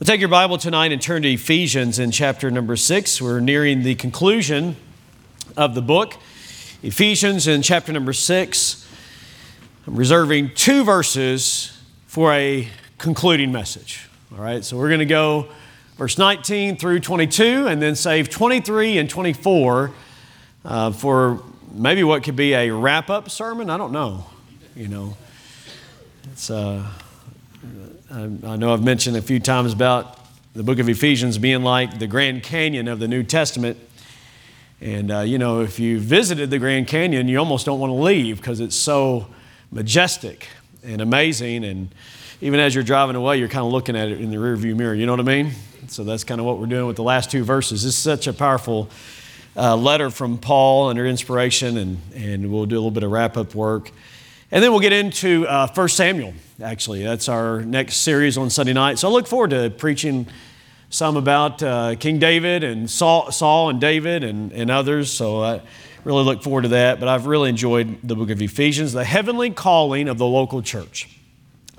We'll take your Bible tonight and turn to Ephesians in chapter number six. We're nearing the conclusion of the book. Ephesians in chapter number six. I'm reserving two verses for a concluding message. All right, so we're going to go verse 19 through 22 and then save 23 and 24 uh, for maybe what could be a wrap up sermon. I don't know. You know, it's. Uh, I know I've mentioned a few times about the book of Ephesians being like the Grand Canyon of the New Testament. And, uh, you know, if you visited the Grand Canyon, you almost don't want to leave because it's so majestic and amazing. And even as you're driving away, you're kind of looking at it in the rearview mirror. You know what I mean? So that's kind of what we're doing with the last two verses. This is such a powerful uh, letter from Paul under inspiration, and, and we'll do a little bit of wrap up work. And then we'll get into uh, 1 Samuel, actually. That's our next series on Sunday night. So I look forward to preaching some about uh, King David and Saul, Saul and David and, and others. So I really look forward to that. But I've really enjoyed the book of Ephesians, the heavenly calling of the local church.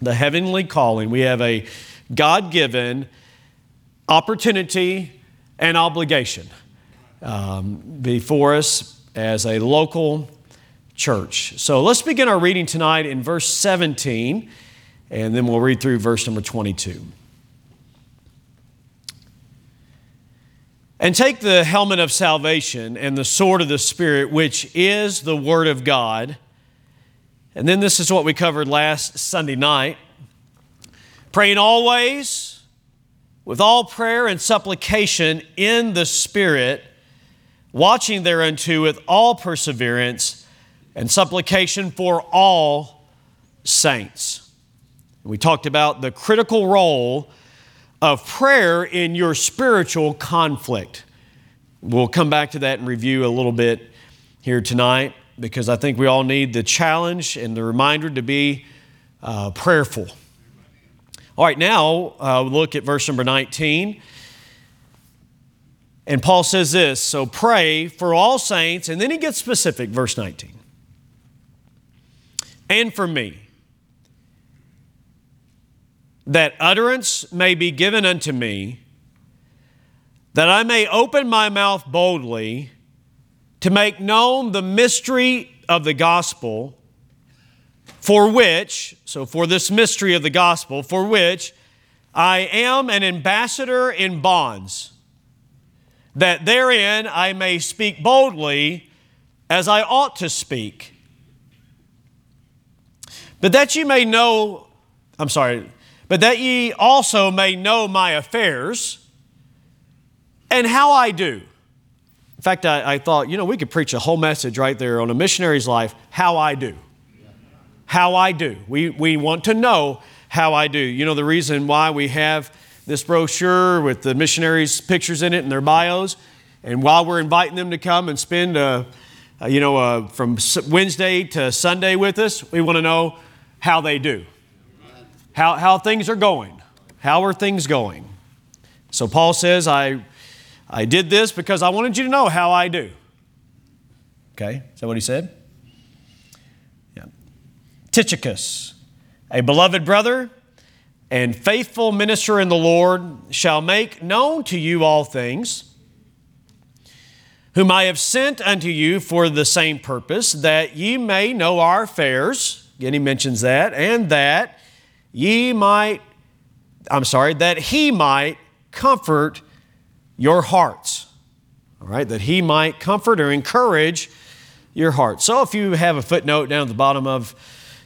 The heavenly calling. We have a God given opportunity and obligation um, before us as a local church. So let's begin our reading tonight in verse 17, and then we'll read through verse number 22. And take the helmet of salvation and the sword of the Spirit, which is the Word of God. And then this is what we covered last Sunday night praying always with all prayer and supplication in the Spirit, watching thereunto with all perseverance and supplication for all saints. We talked about the critical role of prayer in your spiritual conflict. We'll come back to that and review a little bit here tonight because I think we all need the challenge and the reminder to be uh, prayerful. All right, now uh, look at verse number 19. And Paul says this so pray for all saints, and then he gets specific, verse 19 and for me, that utterance may be given unto me, that I may open my mouth boldly to make known the mystery of the gospel, for which, so for this mystery of the gospel, for which I am an ambassador in bonds, that therein I may speak boldly as I ought to speak. But that you may know, I'm sorry, but that ye also may know my affairs and how I do. In fact, I, I, thought, you know, we could preach a whole message right there on a missionary's life, how I do. How I do. We, we want to know how I do. You know, the reason why we have this brochure with the missionaries' pictures in it and their bios, and while we're inviting them to come and spend, a, a, you know, a, from Wednesday to Sunday with us, we want to know how they do, how, how things are going. How are things going? So Paul says, I, I did this because I wanted you to know how I do. Okay, is that what he said? Yeah. Tychicus, a beloved brother and faithful minister in the Lord, shall make known to you all things, whom I have sent unto you for the same purpose, that ye may know our affairs Again, he mentions that, and that ye might, I'm sorry, that he might comfort your hearts. All right, that he might comfort or encourage your heart. So if you have a footnote down at the bottom of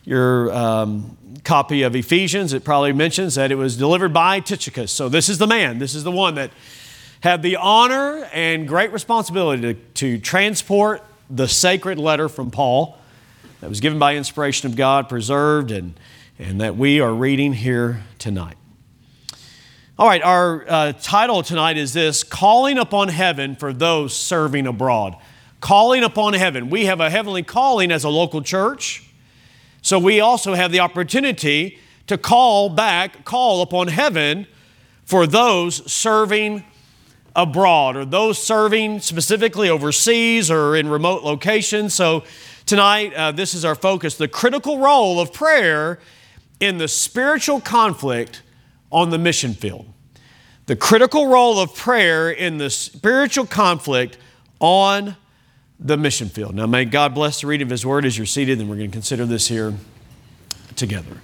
your um, copy of Ephesians, it probably mentions that it was delivered by Tychicus. So this is the man, this is the one that had the honor and great responsibility to, to transport the sacred letter from Paul that was given by inspiration of God, preserved, and, and that we are reading here tonight. All right, our uh, title tonight is this Calling Upon Heaven for Those Serving Abroad. Calling upon heaven. We have a heavenly calling as a local church, so we also have the opportunity to call back, call upon heaven for those serving abroad or those serving specifically overseas or in remote locations. So Tonight, uh, this is our focus the critical role of prayer in the spiritual conflict on the mission field. the critical role of prayer in the spiritual conflict on the mission field. Now, may God bless the reading of His Word as you're seated, and we're going to consider this here together.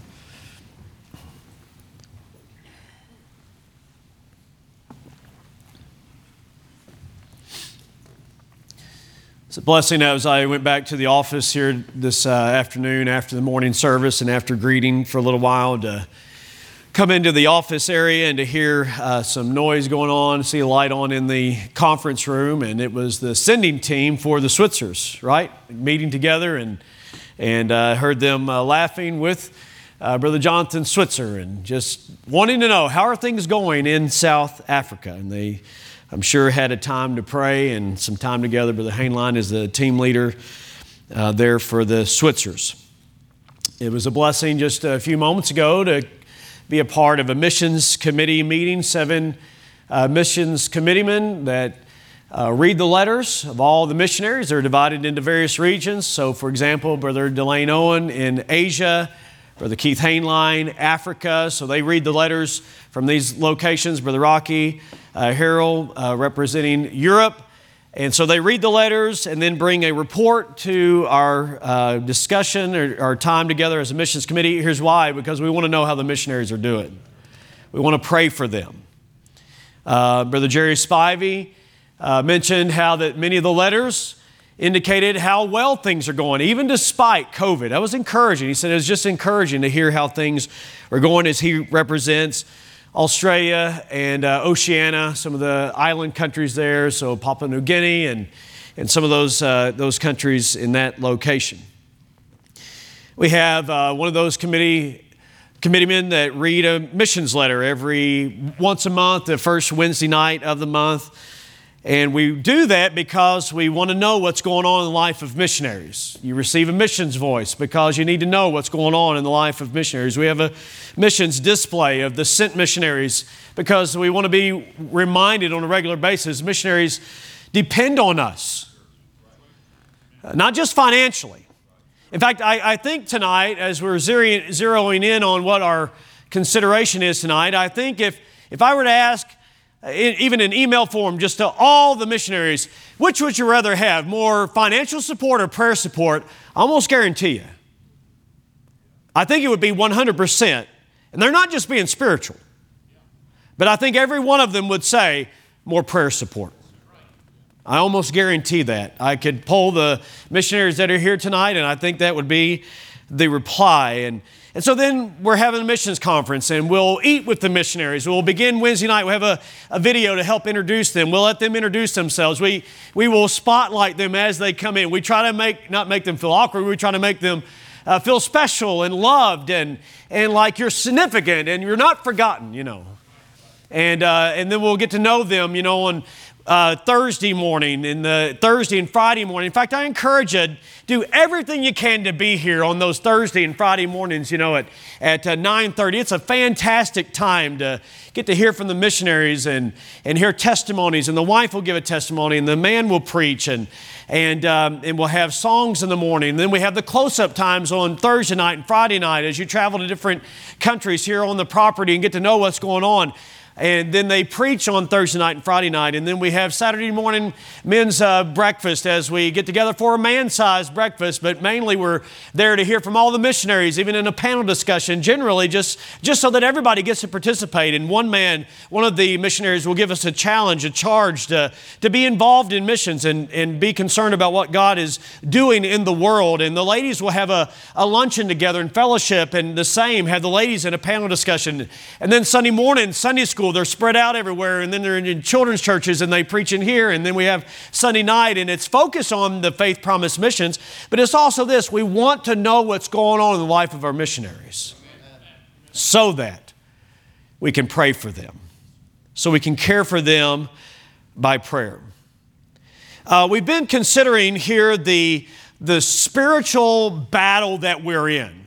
It's a blessing as I went back to the office here this uh, afternoon after the morning service and after greeting for a little while to come into the office area and to hear uh, some noise going on, see a light on in the conference room, and it was the sending team for the Switzers, right? Meeting together and and uh, heard them uh, laughing with uh, Brother Jonathan Switzer and just wanting to know how are things going in South Africa, and they I'm sure had a time to pray and some time together. Brother Hainline is the team leader uh, there for the Switzers. It was a blessing just a few moments ago to be a part of a missions committee meeting, seven uh, missions committeemen that uh, read the letters of all the missionaries. They're divided into various regions. So, for example, Brother Delane Owen in Asia, Brother Keith Hainline, Africa. So they read the letters from these locations. Brother Rocky uh, Harold uh, representing Europe. And so they read the letters and then bring a report to our uh, discussion or our time together as a missions committee. Here's why because we want to know how the missionaries are doing, we want to pray for them. Uh, Brother Jerry Spivey uh, mentioned how that many of the letters indicated how well things are going, even despite COVID. That was encouraging. He said it was just encouraging to hear how things are going as he represents Australia and uh, Oceania, some of the island countries there, so Papua New Guinea and, and some of those, uh, those countries in that location. We have uh, one of those committee committeemen that read a missions letter every once a month, the first Wednesday night of the month. And we do that because we want to know what's going on in the life of missionaries. You receive a missions voice because you need to know what's going on in the life of missionaries. We have a missions display of the sent missionaries because we want to be reminded on a regular basis missionaries depend on us, not just financially. In fact, I, I think tonight, as we're zeroing in on what our consideration is tonight, I think if, if I were to ask, even in email form, just to all the missionaries, which would you rather have, more financial support or prayer support? I almost guarantee you. I think it would be 100%. And they're not just being spiritual, but I think every one of them would say more prayer support. I almost guarantee that. I could poll the missionaries that are here tonight, and I think that would be the reply. And and so then we're having a missions conference and we'll eat with the missionaries. We'll begin Wednesday night. We'll have a, a video to help introduce them. We'll let them introduce themselves. We, we will spotlight them as they come in. We try to make, not make them feel awkward, we try to make them uh, feel special and loved and, and like you're significant and you're not forgotten, you know. And, uh, and then we'll get to know them, you know, on uh, Thursday morning and the Thursday and Friday morning. In fact, I encourage you do everything you can to be here on those Thursday and Friday mornings. You know, at at uh, 9:30, it's a fantastic time to get to hear from the missionaries and and hear testimonies. And the wife will give a testimony, and the man will preach, and and um, and we'll have songs in the morning. And then we have the close-up times on Thursday night and Friday night as you travel to different countries here on the property and get to know what's going on and then they preach on Thursday night and Friday night. And then we have Saturday morning men's uh, breakfast as we get together for a man sized breakfast. But mainly we're there to hear from all the missionaries, even in a panel discussion, generally just, just so that everybody gets to participate. And one man, one of the missionaries, will give us a challenge, a charge to, to be involved in missions and, and be concerned about what God is doing in the world. And the ladies will have a, a luncheon together and fellowship, and the same, have the ladies in a panel discussion. And then Sunday morning, Sunday school school. They're spread out everywhere, and then they're in children's churches and they preach in here. And then we have Sunday night, and it's focused on the Faith Promise missions. But it's also this we want to know what's going on in the life of our missionaries so that we can pray for them, so we can care for them by prayer. Uh, we've been considering here the, the spiritual battle that we're in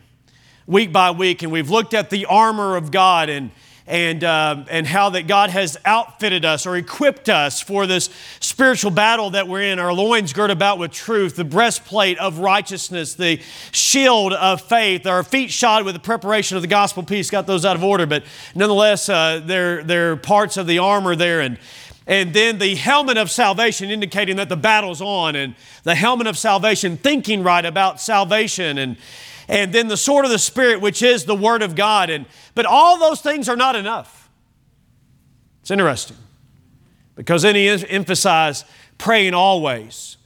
week by week, and we've looked at the armor of God and and, uh, and how that God has outfitted us or equipped us for this spiritual battle that we're in. Our loins girt about with truth, the breastplate of righteousness, the shield of faith, our feet shod with the preparation of the gospel peace. Got those out of order, but nonetheless, uh, they're, they're parts of the armor there. And, and then the helmet of salvation, indicating that the battle's on, and the helmet of salvation, thinking right about salvation, and, and then the sword of the Spirit, which is the Word of God. And, but all those things are not enough. It's interesting because then he emphasized praying always.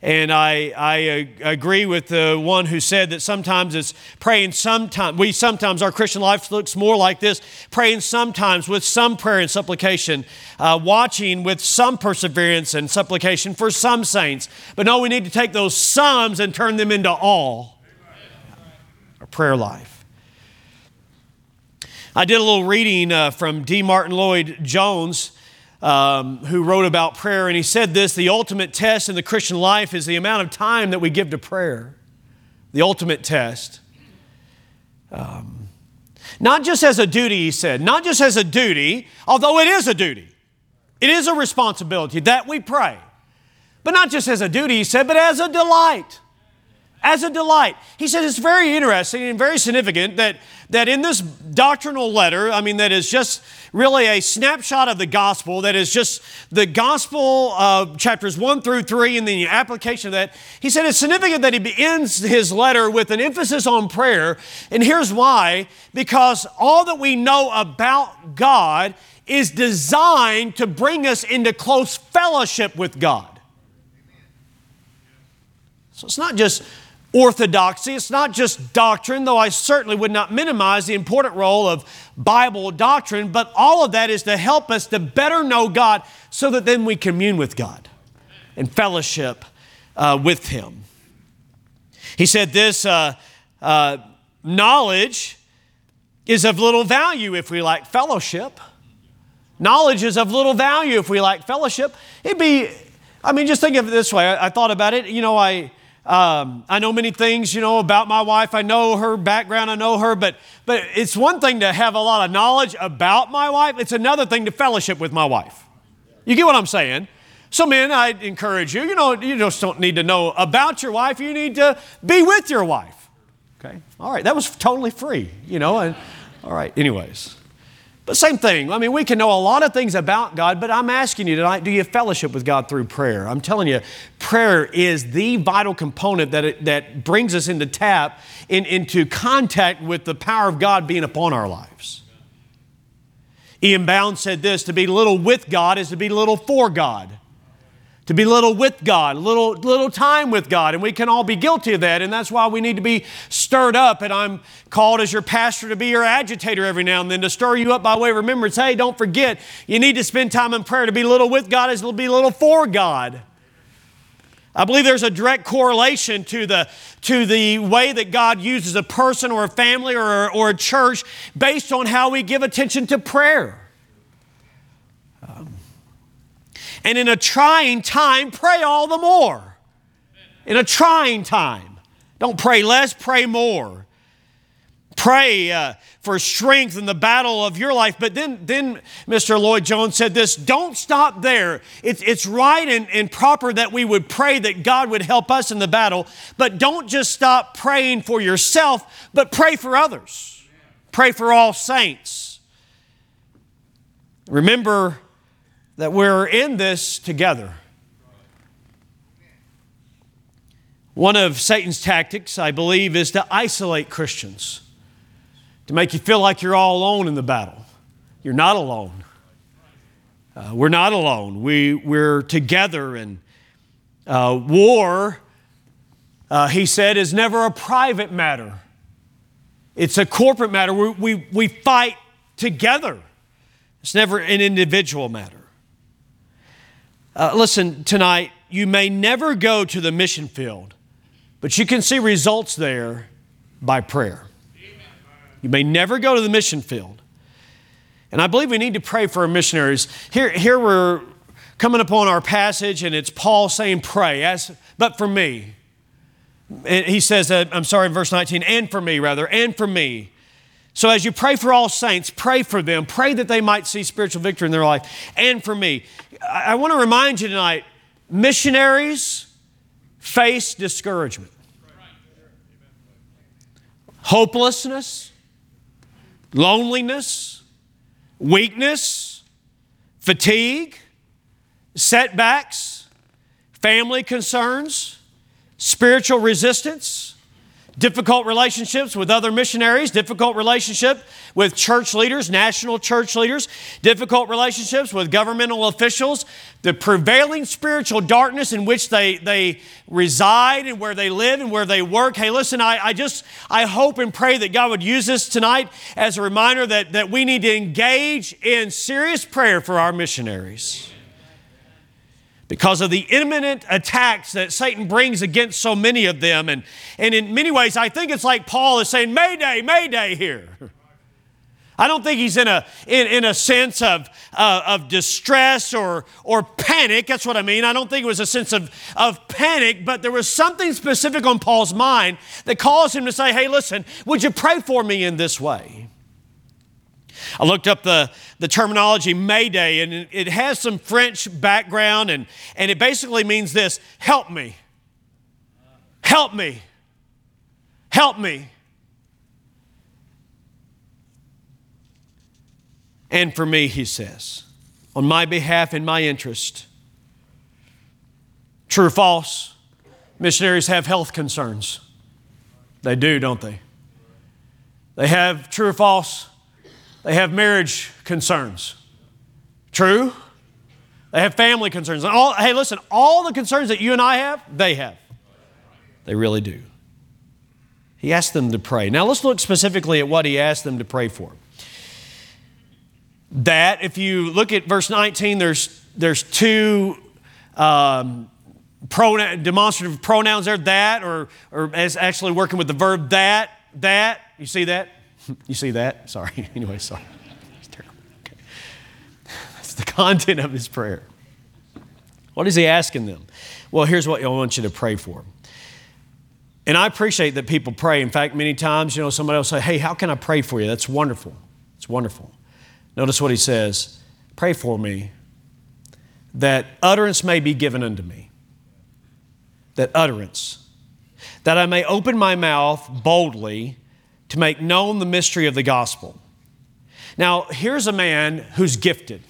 And I, I agree with the one who said that sometimes it's praying sometimes, we sometimes, our Christian life looks more like this praying sometimes with some prayer and supplication, uh, watching with some perseverance and supplication for some saints. But no, we need to take those sums and turn them into all. Prayer life. I did a little reading uh, from D. Martyn Lloyd Jones um, who wrote about prayer, and he said this the ultimate test in the Christian life is the amount of time that we give to prayer. The ultimate test. Um, not just as a duty, he said, not just as a duty, although it is a duty, it is a responsibility that we pray. But not just as a duty, he said, but as a delight as a delight. He says it's very interesting and very significant that, that in this doctrinal letter, I mean, that is just really a snapshot of the gospel, that is just the gospel of chapters one through three and the application of that. He said it's significant that he begins his letter with an emphasis on prayer. And here's why because all that we know about God is designed to bring us into close fellowship with God. So it's not just orthodoxy. It's not just doctrine, though I certainly would not minimize the important role of Bible doctrine, but all of that is to help us to better know God so that then we commune with God and fellowship uh, with Him. He said this uh, uh, knowledge is of little value if we lack fellowship. Knowledge is of little value if we lack fellowship. It'd be, I mean, just think of it this way. I, I thought about it. You know, I, um, I know many things, you know, about my wife. I know her background. I know her, but but it's one thing to have a lot of knowledge about my wife. It's another thing to fellowship with my wife. You get what I'm saying? So, men, I encourage you. You know, you just don't need to know about your wife. You need to be with your wife. Okay. All right. That was totally free. You know. And all right. Anyways. But same thing. I mean, we can know a lot of things about God, but I'm asking you tonight do you fellowship with God through prayer? I'm telling you, prayer is the vital component that, it, that brings us into tap, in, into contact with the power of God being upon our lives. Ian Bound said this to be little with God is to be little for God to be little with God, little, little time with God. And we can all be guilty of that. And that's why we need to be stirred up. And I'm called as your pastor to be your agitator every now and then to stir you up by way of remembrance. Hey, don't forget, you need to spend time in prayer. To be little with God is to be little for God. I believe there's a direct correlation to the, to the way that God uses a person or a family or, or a church based on how we give attention to prayer. And in a trying time, pray all the more. In a trying time. Don't pray less, pray more. Pray uh, for strength in the battle of your life. But then, then Mr. Lloyd Jones said this don't stop there. It's, it's right and, and proper that we would pray that God would help us in the battle, but don't just stop praying for yourself, but pray for others. Pray for all saints. Remember, that we're in this together. One of Satan's tactics, I believe, is to isolate Christians, to make you feel like you're all alone in the battle. You're not alone. Uh, we're not alone. We, we're together, and uh, war, uh, he said, is never a private matter, it's a corporate matter. We, we, we fight together, it's never an individual matter. Uh, listen, tonight, you may never go to the mission field, but you can see results there by prayer. You may never go to the mission field. And I believe we need to pray for our missionaries. Here, here we're coming upon our passage, and it's Paul saying, Pray, as, but for me. And he says, I'm sorry, in verse 19, and for me, rather, and for me. So, as you pray for all saints, pray for them. Pray that they might see spiritual victory in their life. And for me, I, I want to remind you tonight missionaries face discouragement, hopelessness, loneliness, weakness, fatigue, setbacks, family concerns, spiritual resistance difficult relationships with other missionaries, difficult relationship with church leaders, national church leaders, difficult relationships with governmental officials, the prevailing spiritual darkness in which they, they reside and where they live and where they work. Hey, listen, I, I just, I hope and pray that God would use this tonight as a reminder that, that we need to engage in serious prayer for our missionaries because of the imminent attacks that Satan brings against so many of them. And, and in many ways, I think it's like Paul is saying, Mayday, Mayday here. I don't think he's in a, in, in a sense of, uh, of distress or, or panic. That's what I mean. I don't think it was a sense of, of panic, but there was something specific on Paul's mind that caused him to say, Hey, listen, would you pray for me in this way? I looked up the, the terminology Mayday, and it has some French background, and, and it basically means this help me. Help me. Help me. And for me, he says, on my behalf, in my interest. True or false? Missionaries have health concerns. They do, don't they? They have, true or false, they have marriage concerns. True? They have family concerns. And all, hey, listen, all the concerns that you and I have, they have. They really do. He asked them to pray. Now let's look specifically at what he asked them to pray for. That, if you look at verse 19, there's, there's two um, pronoun, demonstrative pronouns there, that, or, or as actually working with the verb that, that. You see that? You see that? Sorry. anyway, sorry. It's terrible. Okay. That's the content of his prayer. What is he asking them? Well, here's what I want you to pray for. And I appreciate that people pray. In fact, many times, you know, somebody will say, Hey, how can I pray for you? That's wonderful. It's wonderful. Notice what he says Pray for me that utterance may be given unto me. That utterance. That I may open my mouth boldly to make known the mystery of the gospel. Now, here's a man who's gifted.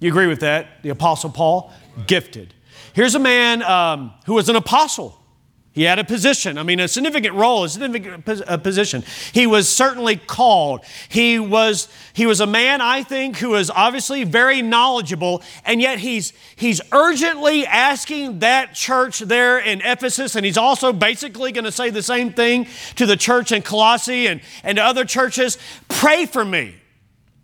You agree with that? The Apostle Paul? Gifted. Here's a man um, who was an apostle. He had a position, I mean, a significant role, a significant position. He was certainly called. He was, he was a man, I think, who is obviously very knowledgeable, and yet he's, he's urgently asking that church there in Ephesus, and he's also basically going to say the same thing to the church in Colossae and, and other churches pray for me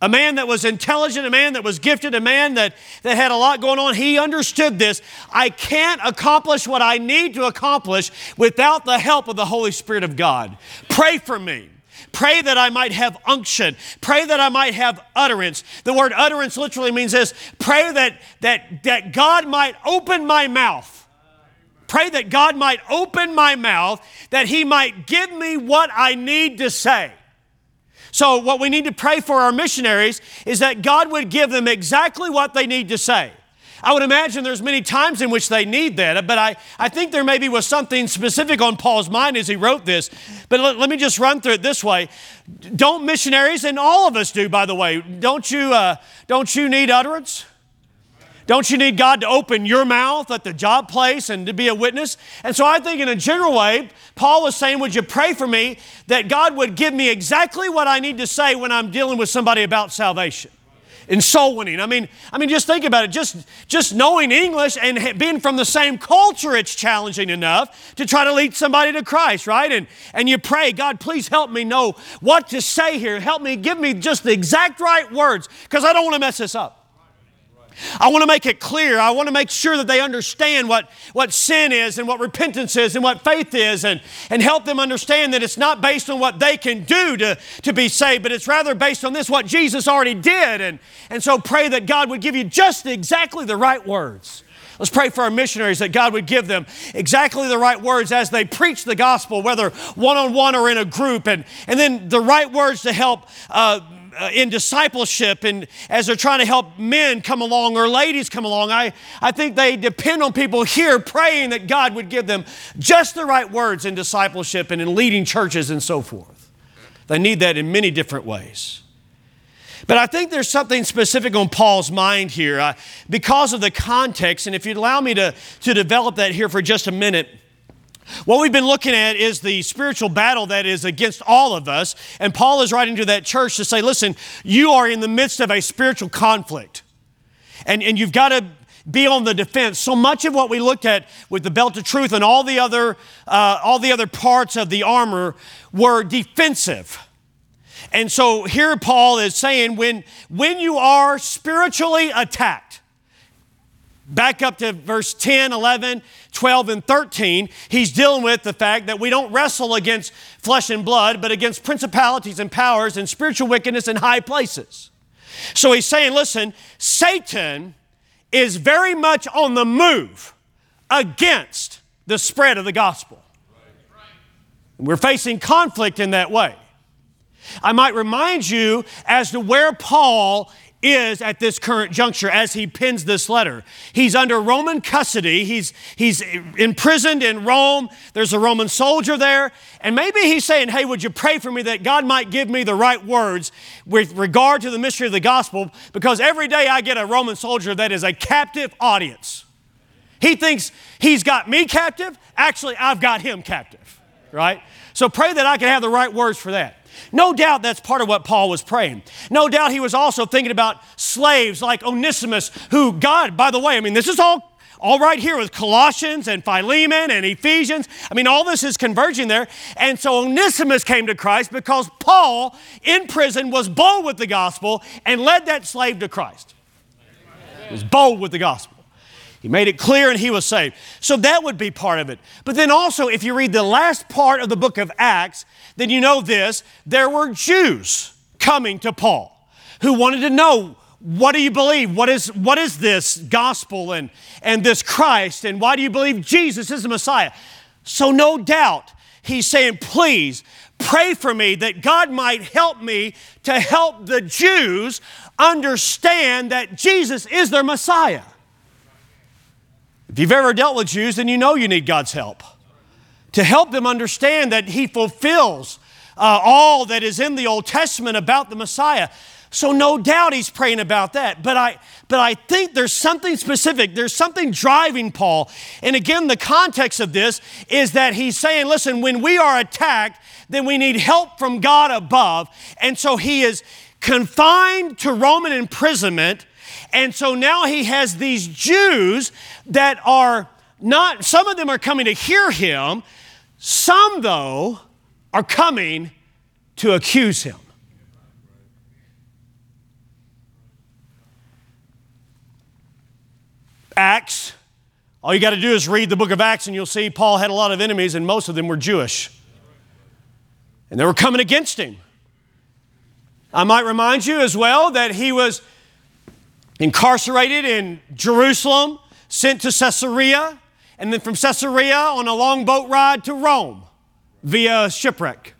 a man that was intelligent, a man that was gifted, a man that, that had a lot going on. He understood this. I can't accomplish what I need to accomplish without the help of the Holy Spirit of God. Pray for me. Pray that I might have unction. Pray that I might have utterance. The word utterance literally means this pray that, that, that God might open my mouth. Pray that God might open my mouth, that He might give me what I need to say. So, what we need to pray for our missionaries is that God would give them exactly what they need to say. I would imagine there's many times in which they need that, but I, I think there maybe was something specific on Paul's mind as he wrote this. But let, let me just run through it this way. Don't missionaries, and all of us do, by the way, don't you, uh, don't you need utterance? Don't you need God to open your mouth at the job place and to be a witness? And so I think, in a general way, Paul was saying, Would you pray for me that God would give me exactly what I need to say when I'm dealing with somebody about salvation? in soul winning. I mean, I mean, just think about it. Just, just knowing English and being from the same culture, it's challenging enough to try to lead somebody to Christ, right? And, and you pray, God, please help me know what to say here. Help me, give me just the exact right words because I don't want to mess this up. I want to make it clear. I want to make sure that they understand what, what sin is and what repentance is and what faith is and, and help them understand that it's not based on what they can do to, to be saved, but it's rather based on this, what Jesus already did. And, and so pray that God would give you just exactly the right words. Let's pray for our missionaries that God would give them exactly the right words as they preach the gospel, whether one on one or in a group, and, and then the right words to help. Uh, in discipleship and as they're trying to help men come along or ladies come along, I, I think they depend on people here praying that God would give them just the right words in discipleship and in leading churches and so forth. They need that in many different ways. But I think there's something specific on Paul's mind here uh, because of the context. And if you'd allow me to, to develop that here for just a minute, what we've been looking at is the spiritual battle that is against all of us. And Paul is writing to that church to say, listen, you are in the midst of a spiritual conflict. And, and you've got to be on the defense. So much of what we looked at with the belt of truth and all the other, uh, all the other parts of the armor were defensive. And so here Paul is saying when, when you are spiritually attacked, back up to verse 10, 11, 12, and 13, he's dealing with the fact that we don't wrestle against flesh and blood, but against principalities and powers and spiritual wickedness in high places. So he's saying, listen, Satan is very much on the move against the spread of the gospel. We're facing conflict in that way. I might remind you as to where Paul is at this current juncture as he pens this letter. He's under Roman custody. He's, he's imprisoned in Rome. There's a Roman soldier there. And maybe he's saying, Hey, would you pray for me that God might give me the right words with regard to the mystery of the gospel? Because every day I get a Roman soldier that is a captive audience. He thinks he's got me captive. Actually, I've got him captive, right? So pray that I can have the right words for that. No doubt that's part of what Paul was praying. No doubt he was also thinking about slaves like Onesimus, who God, by the way, I mean, this is all all right here with Colossians and Philemon and Ephesians. I mean, all this is converging there. And so Onesimus came to Christ because Paul in prison was bold with the gospel and led that slave to Christ. He was bold with the gospel. He made it clear and he was saved. So that would be part of it. But then also, if you read the last part of the book of Acts, then you know this there were Jews coming to Paul who wanted to know what do you believe? What is, what is this gospel and, and this Christ? And why do you believe Jesus is the Messiah? So, no doubt, he's saying, please pray for me that God might help me to help the Jews understand that Jesus is their Messiah. If you've ever dealt with Jews, then you know you need God's help to help them understand that He fulfills uh, all that is in the Old Testament about the Messiah. So no doubt he's praying about that. But I, but I think there's something specific. There's something driving Paul. And again, the context of this is that he's saying, listen, when we are attacked, then we need help from God above. And so he is confined to Roman imprisonment and so now he has these Jews that are not, some of them are coming to hear him, some, though, are coming to accuse him. Acts, all you got to do is read the book of Acts, and you'll see Paul had a lot of enemies, and most of them were Jewish. And they were coming against him. I might remind you as well that he was incarcerated in Jerusalem, sent to Caesarea, and then from Caesarea on a long boat ride to Rome via shipwreck.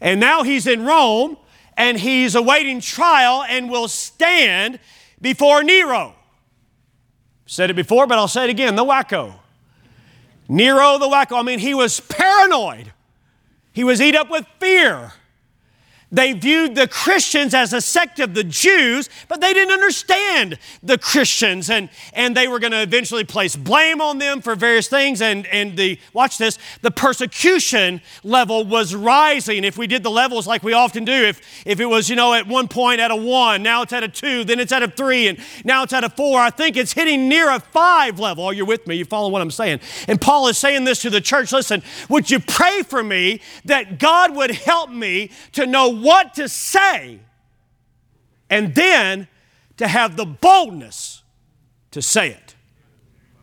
And now he's in Rome and he's awaiting trial and will stand before Nero. Said it before, but I'll say it again the wacko. Nero the wacko. I mean, he was paranoid. He was eat up with fear. They viewed the Christians as a sect of the Jews, but they didn't understand the Christians. And, and they were going to eventually place blame on them for various things. And, and the, watch this, the persecution level was rising. If we did the levels like we often do, if, if it was, you know, at one point at a one, now it's at a two, then it's at a three, and now it's at a four, I think it's hitting near a five level. Are you with me? You follow what I'm saying? And Paul is saying this to the church listen, would you pray for me that God would help me to know what to say and then to have the boldness to say it.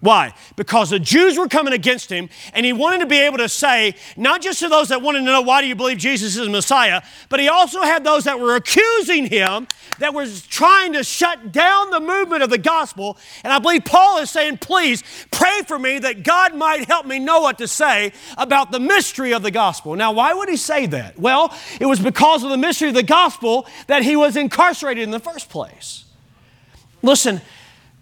Why? Because the Jews were coming against him, and he wanted to be able to say, not just to those that wanted to know, why do you believe Jesus is the Messiah, but he also had those that were accusing him, that was trying to shut down the movement of the gospel. And I believe Paul is saying, please pray for me that God might help me know what to say about the mystery of the gospel. Now, why would he say that? Well, it was because of the mystery of the gospel that he was incarcerated in the first place. Listen,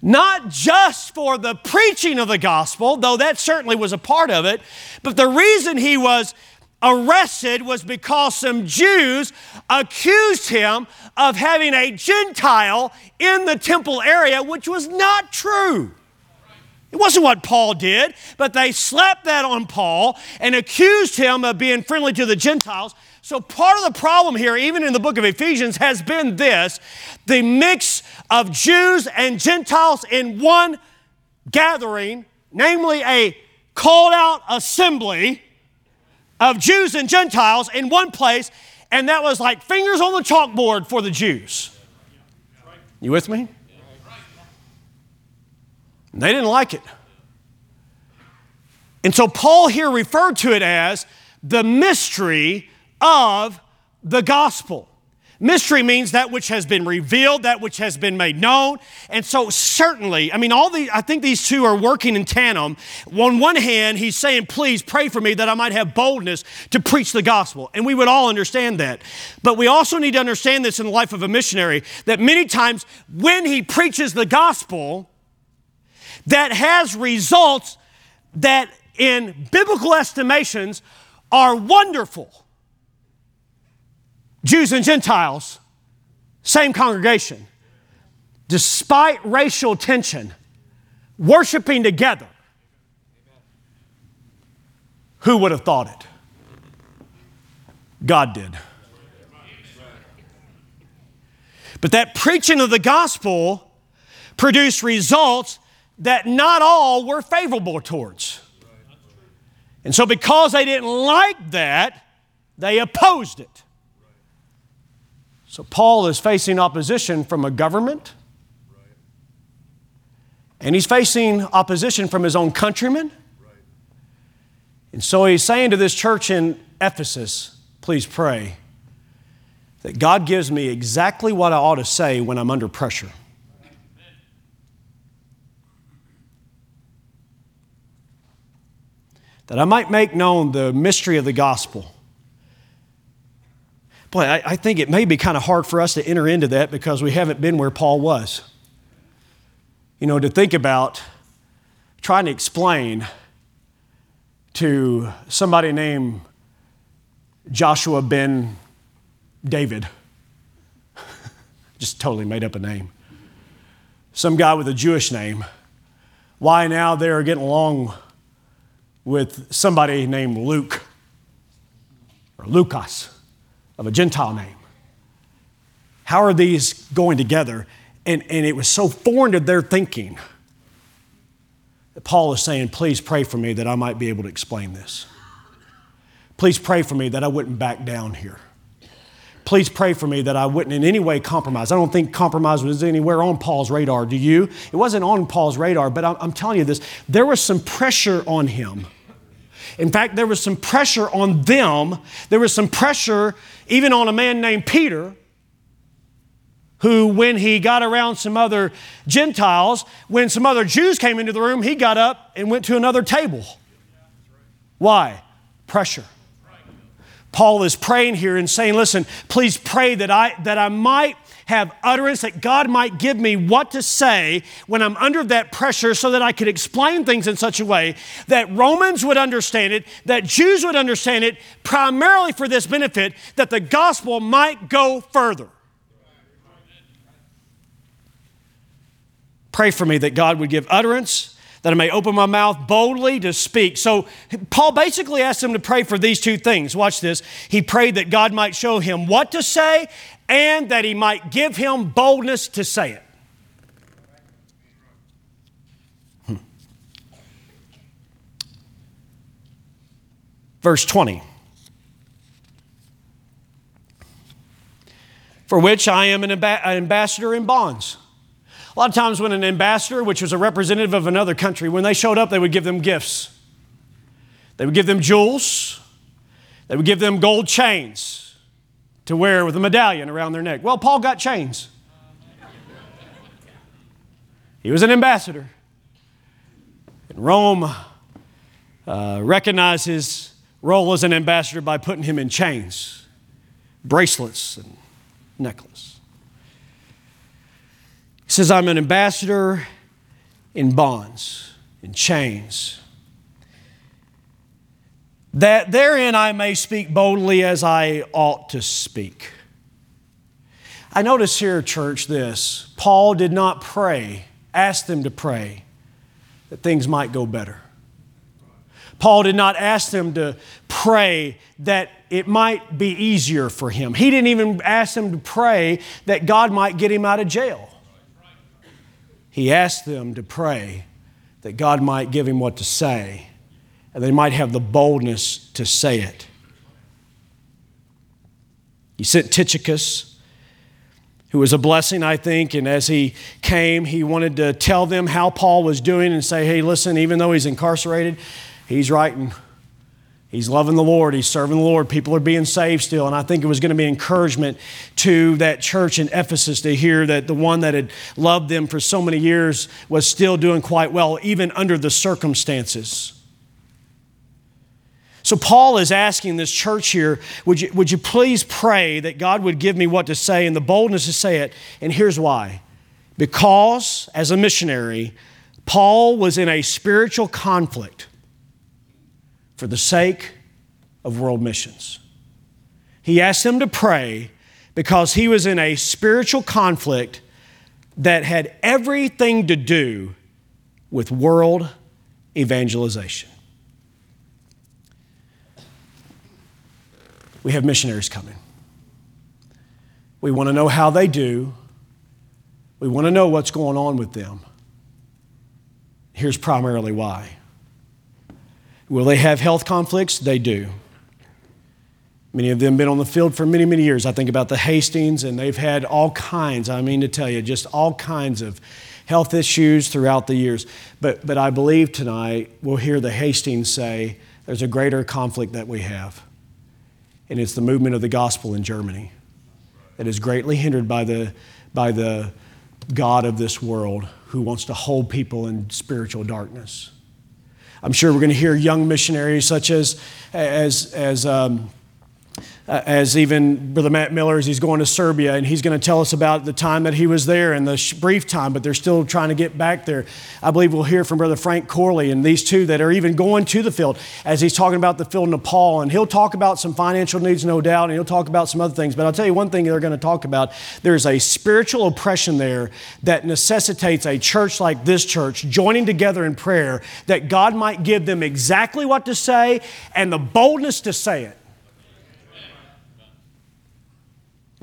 not just for the preaching of the gospel, though that certainly was a part of it, but the reason he was arrested was because some Jews accused him of having a Gentile in the temple area, which was not true. It wasn't what Paul did, but they slapped that on Paul and accused him of being friendly to the Gentiles. So, part of the problem here, even in the book of Ephesians, has been this the mix of Jews and Gentiles in one gathering, namely a called out assembly of Jews and Gentiles in one place, and that was like fingers on the chalkboard for the Jews. You with me? They didn't like it. And so Paul here referred to it as the mystery of the gospel. Mystery means that which has been revealed, that which has been made known. And so, certainly, I mean, all the, I think these two are working in tandem. On one hand, he's saying, Please pray for me that I might have boldness to preach the gospel. And we would all understand that. But we also need to understand this in the life of a missionary that many times when he preaches the gospel, that has results that, in biblical estimations, are wonderful. Jews and Gentiles, same congregation, despite racial tension, worshiping together. Who would have thought it? God did. But that preaching of the gospel produced results that not all were favorable towards. And so, because they didn't like that, they opposed it. So Paul is facing opposition from a government, and he's facing opposition from his own countrymen. And so he's saying to this church in Ephesus, please pray that God gives me exactly what I ought to say when I'm under pressure. That I might make known the mystery of the gospel Boy, I, I think it may be kind of hard for us to enter into that because we haven't been where Paul was. You know, to think about trying to explain to somebody named Joshua ben David, just totally made up a name, some guy with a Jewish name, why now they're getting along with somebody named Luke or Lucas of a Gentile name. How are these going together? And, and it was so foreign to their thinking that Paul is saying, Please pray for me that I might be able to explain this. Please pray for me that I wouldn't back down here. Please pray for me that I wouldn't in any way compromise. I don't think compromise was anywhere on Paul's radar. Do you? It wasn't on Paul's radar, but I'm, I'm telling you this there was some pressure on him. In fact, there was some pressure on them. There was some pressure even on a man named Peter, who, when he got around some other Gentiles, when some other Jews came into the room, he got up and went to another table. Why? Pressure. Paul is praying here and saying, Listen, please pray that I, that I might have utterance, that God might give me what to say when I'm under that pressure so that I could explain things in such a way that Romans would understand it, that Jews would understand it, primarily for this benefit, that the gospel might go further. Pray for me that God would give utterance that I may open my mouth boldly to speak. So, Paul basically asked him to pray for these two things. Watch this. He prayed that God might show him what to say and that he might give him boldness to say it. Hmm. Verse 20. For which I am an ambassador in bonds A lot of times, when an ambassador, which was a representative of another country, when they showed up, they would give them gifts. They would give them jewels, they would give them gold chains to wear with a medallion around their neck. Well, Paul got chains. He was an ambassador. And Rome uh, recognized his role as an ambassador by putting him in chains, bracelets, and necklace. Says, I'm an ambassador in bonds, in chains. That therein I may speak boldly as I ought to speak. I notice here, church, this Paul did not pray, ask them to pray that things might go better. Paul did not ask them to pray that it might be easier for him. He didn't even ask them to pray that God might get him out of jail. He asked them to pray that God might give him what to say and they might have the boldness to say it. He sent Tychicus, who was a blessing, I think, and as he came, he wanted to tell them how Paul was doing and say, hey, listen, even though he's incarcerated, he's writing. He's loving the Lord. He's serving the Lord. People are being saved still. And I think it was going to be encouragement to that church in Ephesus to hear that the one that had loved them for so many years was still doing quite well, even under the circumstances. So, Paul is asking this church here would you, would you please pray that God would give me what to say and the boldness to say it? And here's why. Because, as a missionary, Paul was in a spiritual conflict for the sake of world missions. He asked them to pray because he was in a spiritual conflict that had everything to do with world evangelization. we have missionaries coming. We want to know how they do. We want to know what's going on with them. Here's primarily why. Will they have health conflicts? They do. Many of them been on the field for many, many years. I think about the Hastings, and they've had all kinds, I mean to tell you, just all kinds of health issues throughout the years. But, but I believe tonight we'll hear the Hastings say there's a greater conflict that we have and it's the movement of the gospel in Germany that is greatly hindered by the, by the God of this world who wants to hold people in spiritual darkness. I'm sure we're going to hear young missionaries such as, as, as um, uh, as even Brother Matt Miller, as he's going to Serbia, and he's going to tell us about the time that he was there and the sh- brief time, but they're still trying to get back there. I believe we'll hear from Brother Frank Corley and these two that are even going to the field as he's talking about the field in Nepal. And he'll talk about some financial needs, no doubt, and he'll talk about some other things. But I'll tell you one thing they're going to talk about there's a spiritual oppression there that necessitates a church like this church joining together in prayer that God might give them exactly what to say and the boldness to say it.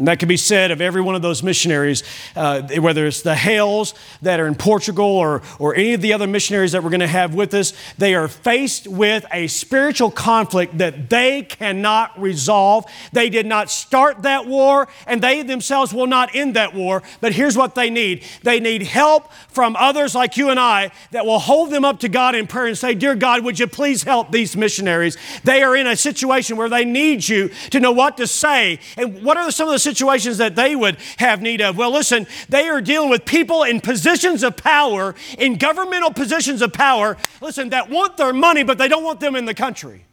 And that can be said of every one of those missionaries, uh, whether it's the Hales that are in Portugal or, or any of the other missionaries that we're going to have with us. They are faced with a spiritual conflict that they cannot resolve. They did not start that war, and they themselves will not end that war. But here's what they need they need help from others like you and I that will hold them up to God in prayer and say, Dear God, would you please help these missionaries? They are in a situation where they need you to know what to say. And what are some of the situations that they would have need of? Well, listen, they are dealing with people in positions of power, in governmental positions of power, listen, that want their money, but they don't want them in the country.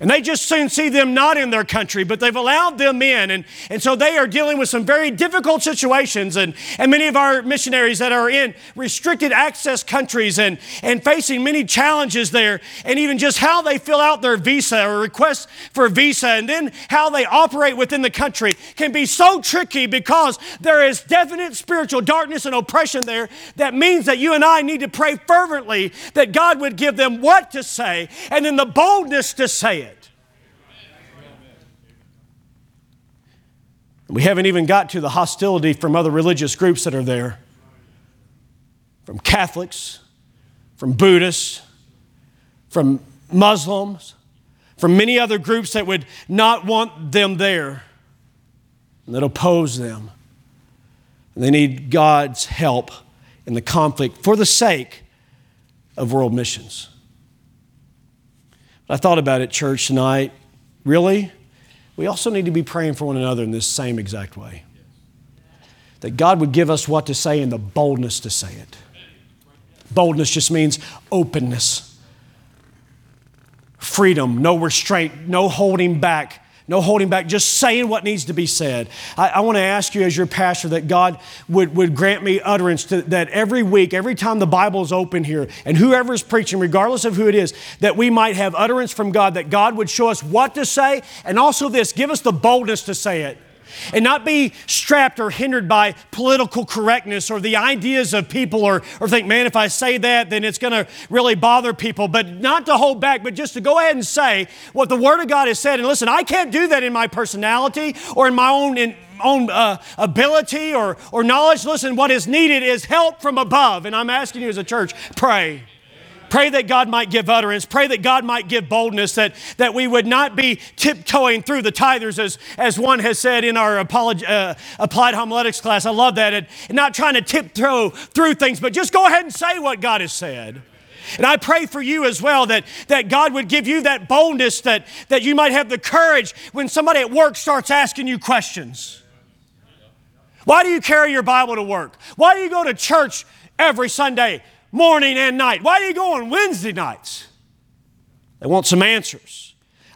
And they just soon see them not in their country, but they've allowed them in. And, and so they are dealing with some very difficult situations. And, and many of our missionaries that are in restricted access countries and, and facing many challenges there, and even just how they fill out their visa or request for a visa, and then how they operate within the country can be so tricky because there is definite spiritual darkness and oppression there that means that you and I need to pray fervently that God would give them what to say and then the boldness to say it. We haven't even got to the hostility from other religious groups that are there from Catholics, from Buddhists, from Muslims, from many other groups that would not want them there and that oppose them. And they need God's help in the conflict for the sake of world missions. I thought about it, church, tonight. Really? We also need to be praying for one another in this same exact way. That God would give us what to say and the boldness to say it. Boldness just means openness, freedom, no restraint, no holding back no holding back, just saying what needs to be said. I, I want to ask you, as your pastor, that God would, would grant me utterance to, that every week, every time the Bible is open here, and whoever is preaching, regardless of who it is, that we might have utterance from God, that God would show us what to say, and also this give us the boldness to say it and not be strapped or hindered by political correctness or the ideas of people or, or think, man, if I say that, then it's going to really bother people. But not to hold back, but just to go ahead and say what the Word of God has said. And listen, I can't do that in my personality or in my own. In, own uh, ability or, or knowledge. Listen, what is needed is help from above. And I'm asking you as a church, pray. Pray that God might give utterance. Pray that God might give boldness, that, that we would not be tiptoeing through the tithers, as, as one has said in our apolog- uh, applied homiletics class. I love that. And, not trying to tiptoe through things, but just go ahead and say what God has said. And I pray for you as well that, that God would give you that boldness, that, that you might have the courage when somebody at work starts asking you questions. Why do you carry your Bible to work? Why do you go to church every Sunday? Morning and night. Why are you going Wednesday nights? They want some answers.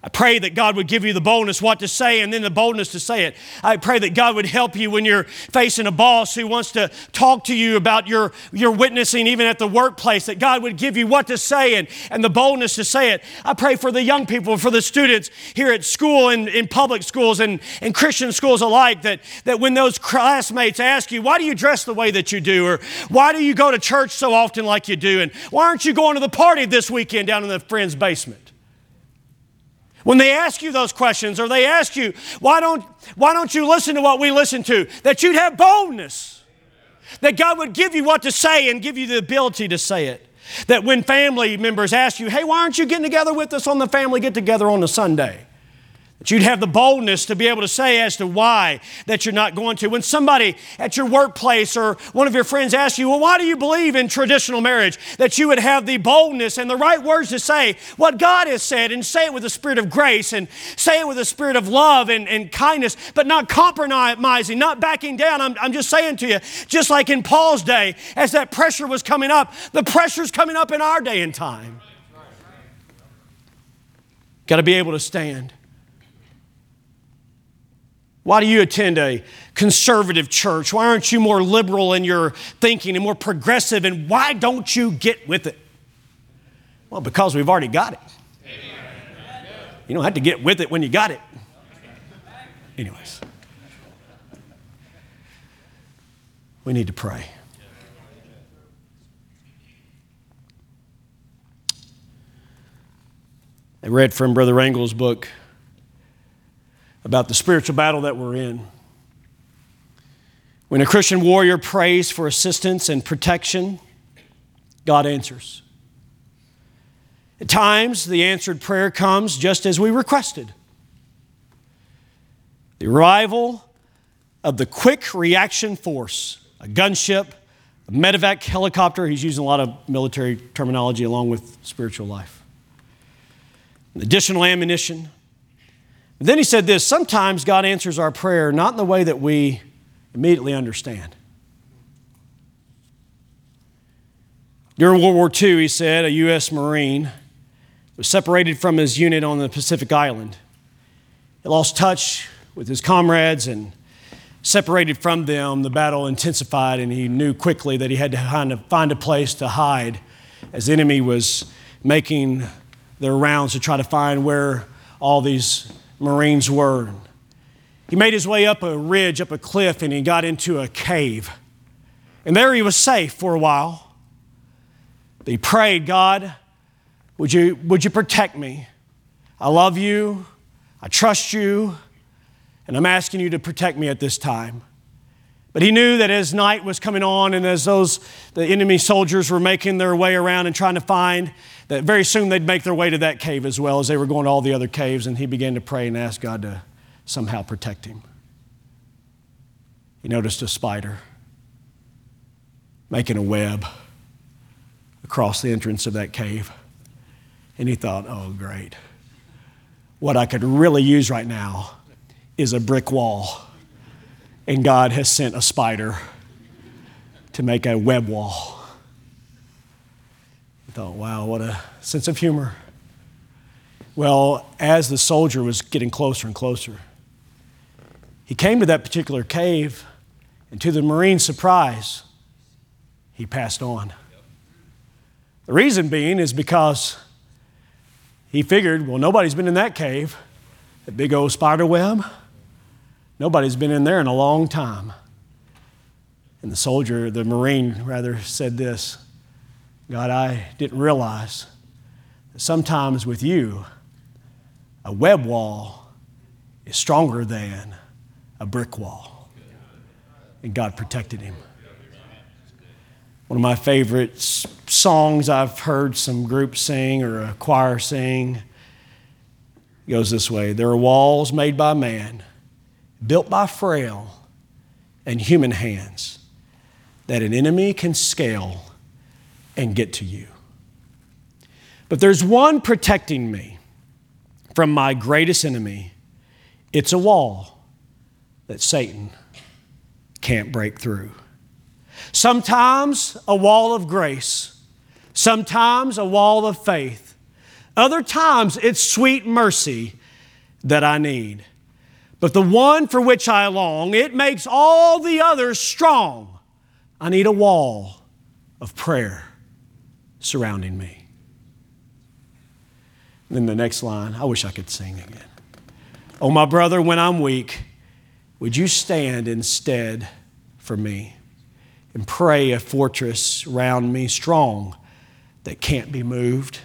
I pray that God would give you the boldness what to say and then the boldness to say it. I pray that God would help you when you're facing a boss who wants to talk to you about your, your witnessing even at the workplace, that God would give you what to say and, and the boldness to say it. I pray for the young people, for the students here at school and in public schools and, and Christian schools alike, that, that when those classmates ask you, why do you dress the way that you do? Or why do you go to church so often like you do? And why aren't you going to the party this weekend down in the friend's basement? When they ask you those questions or they ask you, why don't, why don't you listen to what we listen to? That you'd have boldness. That God would give you what to say and give you the ability to say it. That when family members ask you, hey, why aren't you getting together with us on the family get together on a Sunday? You'd have the boldness to be able to say as to why that you're not going to. When somebody at your workplace or one of your friends asks you, Well, why do you believe in traditional marriage? That you would have the boldness and the right words to say what God has said and say it with a spirit of grace and say it with a spirit of love and, and kindness, but not compromising, not backing down. I'm, I'm just saying to you, just like in Paul's day, as that pressure was coming up, the pressure's coming up in our day and time. Got to be able to stand. Why do you attend a conservative church? Why aren't you more liberal in your thinking and more progressive? And why don't you get with it? Well, because we've already got it. You don't have to get with it when you got it. Anyways, we need to pray. I read from Brother Rangel's book, about the spiritual battle that we're in. When a Christian warrior prays for assistance and protection, God answers. At times, the answered prayer comes just as we requested. The arrival of the quick reaction force, a gunship, a medevac helicopter, he's using a lot of military terminology along with spiritual life. Additional ammunition, then he said this sometimes God answers our prayer not in the way that we immediately understand. During World War II, he said, a U.S. Marine was separated from his unit on the Pacific Island. He lost touch with his comrades and separated from them. The battle intensified, and he knew quickly that he had to find a place to hide as the enemy was making their rounds to try to find where all these Marines were. He made his way up a ridge, up a cliff, and he got into a cave. And there he was safe for a while. He prayed, God, would you, would you protect me? I love you. I trust you. And I'm asking you to protect me at this time. But he knew that as night was coming on and as those the enemy soldiers were making their way around and trying to find that very soon they'd make their way to that cave as well as they were going to all the other caves and he began to pray and ask God to somehow protect him. He noticed a spider making a web across the entrance of that cave. And he thought, oh, great. What I could really use right now is a brick wall. And God has sent a spider to make a web wall. He thought, wow, what a sense of humor. Well, as the soldier was getting closer and closer, he came to that particular cave, and to the Marine's surprise, he passed on. The reason being is because he figured, well, nobody's been in that cave, that big old spider web. Nobody's been in there in a long time. And the soldier, the Marine rather, said this God, I didn't realize that sometimes with you, a web wall is stronger than a brick wall. And God protected him. One of my favorite songs I've heard some group sing or a choir sing goes this way There are walls made by man, built by frail and human hands, that an enemy can scale and get to you. But there's one protecting me from my greatest enemy. It's a wall that Satan can't break through. Sometimes a wall of grace, sometimes a wall of faith. Other times it's sweet mercy that I need. But the one for which I long, it makes all the others strong. I need a wall of prayer surrounding me. And then the next line, I wish I could sing again. Oh, my brother, when I'm weak, would you stand instead for me? and pray a fortress round me strong that can't be moved.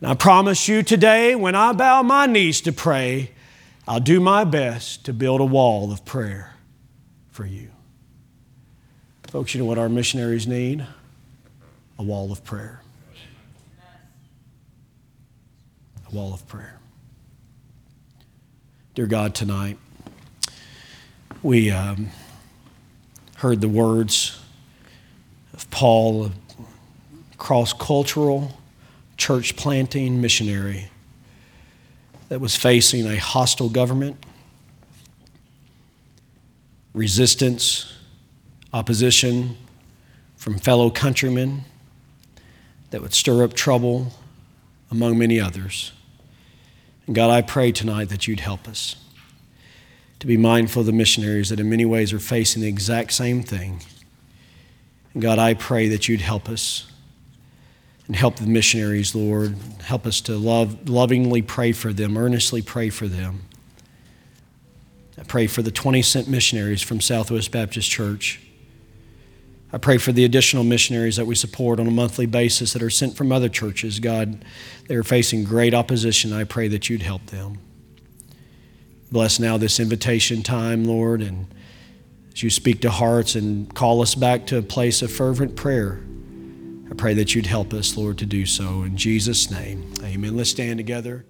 And I promise you today, when I bow my knees to pray, I'll do my best to build a wall of prayer for you. Folks, you know what our missionaries need? A wall of prayer. A wall of prayer. Dear God, tonight, we. Um, heard the words of Paul, cross cultural, church planting missionary that was facing a hostile government, resistance, opposition from fellow countrymen that would stir up trouble among many others. And God, I pray tonight that you'd help us to be mindful of the missionaries that in many ways are facing the exact same thing. And God, I pray that you'd help us and help the missionaries, Lord. Help us to love, lovingly pray for them, earnestly pray for them. I pray for the 20 cent missionaries from Southwest Baptist Church. I pray for the additional missionaries that we support on a monthly basis that are sent from other churches. God, they are facing great opposition. I pray that you'd help them. Bless now this invitation time, Lord, and as you speak to hearts and call us back to a place of fervent prayer, I pray that you'd help us, Lord, to do so. In Jesus' name, amen. Let's stand together.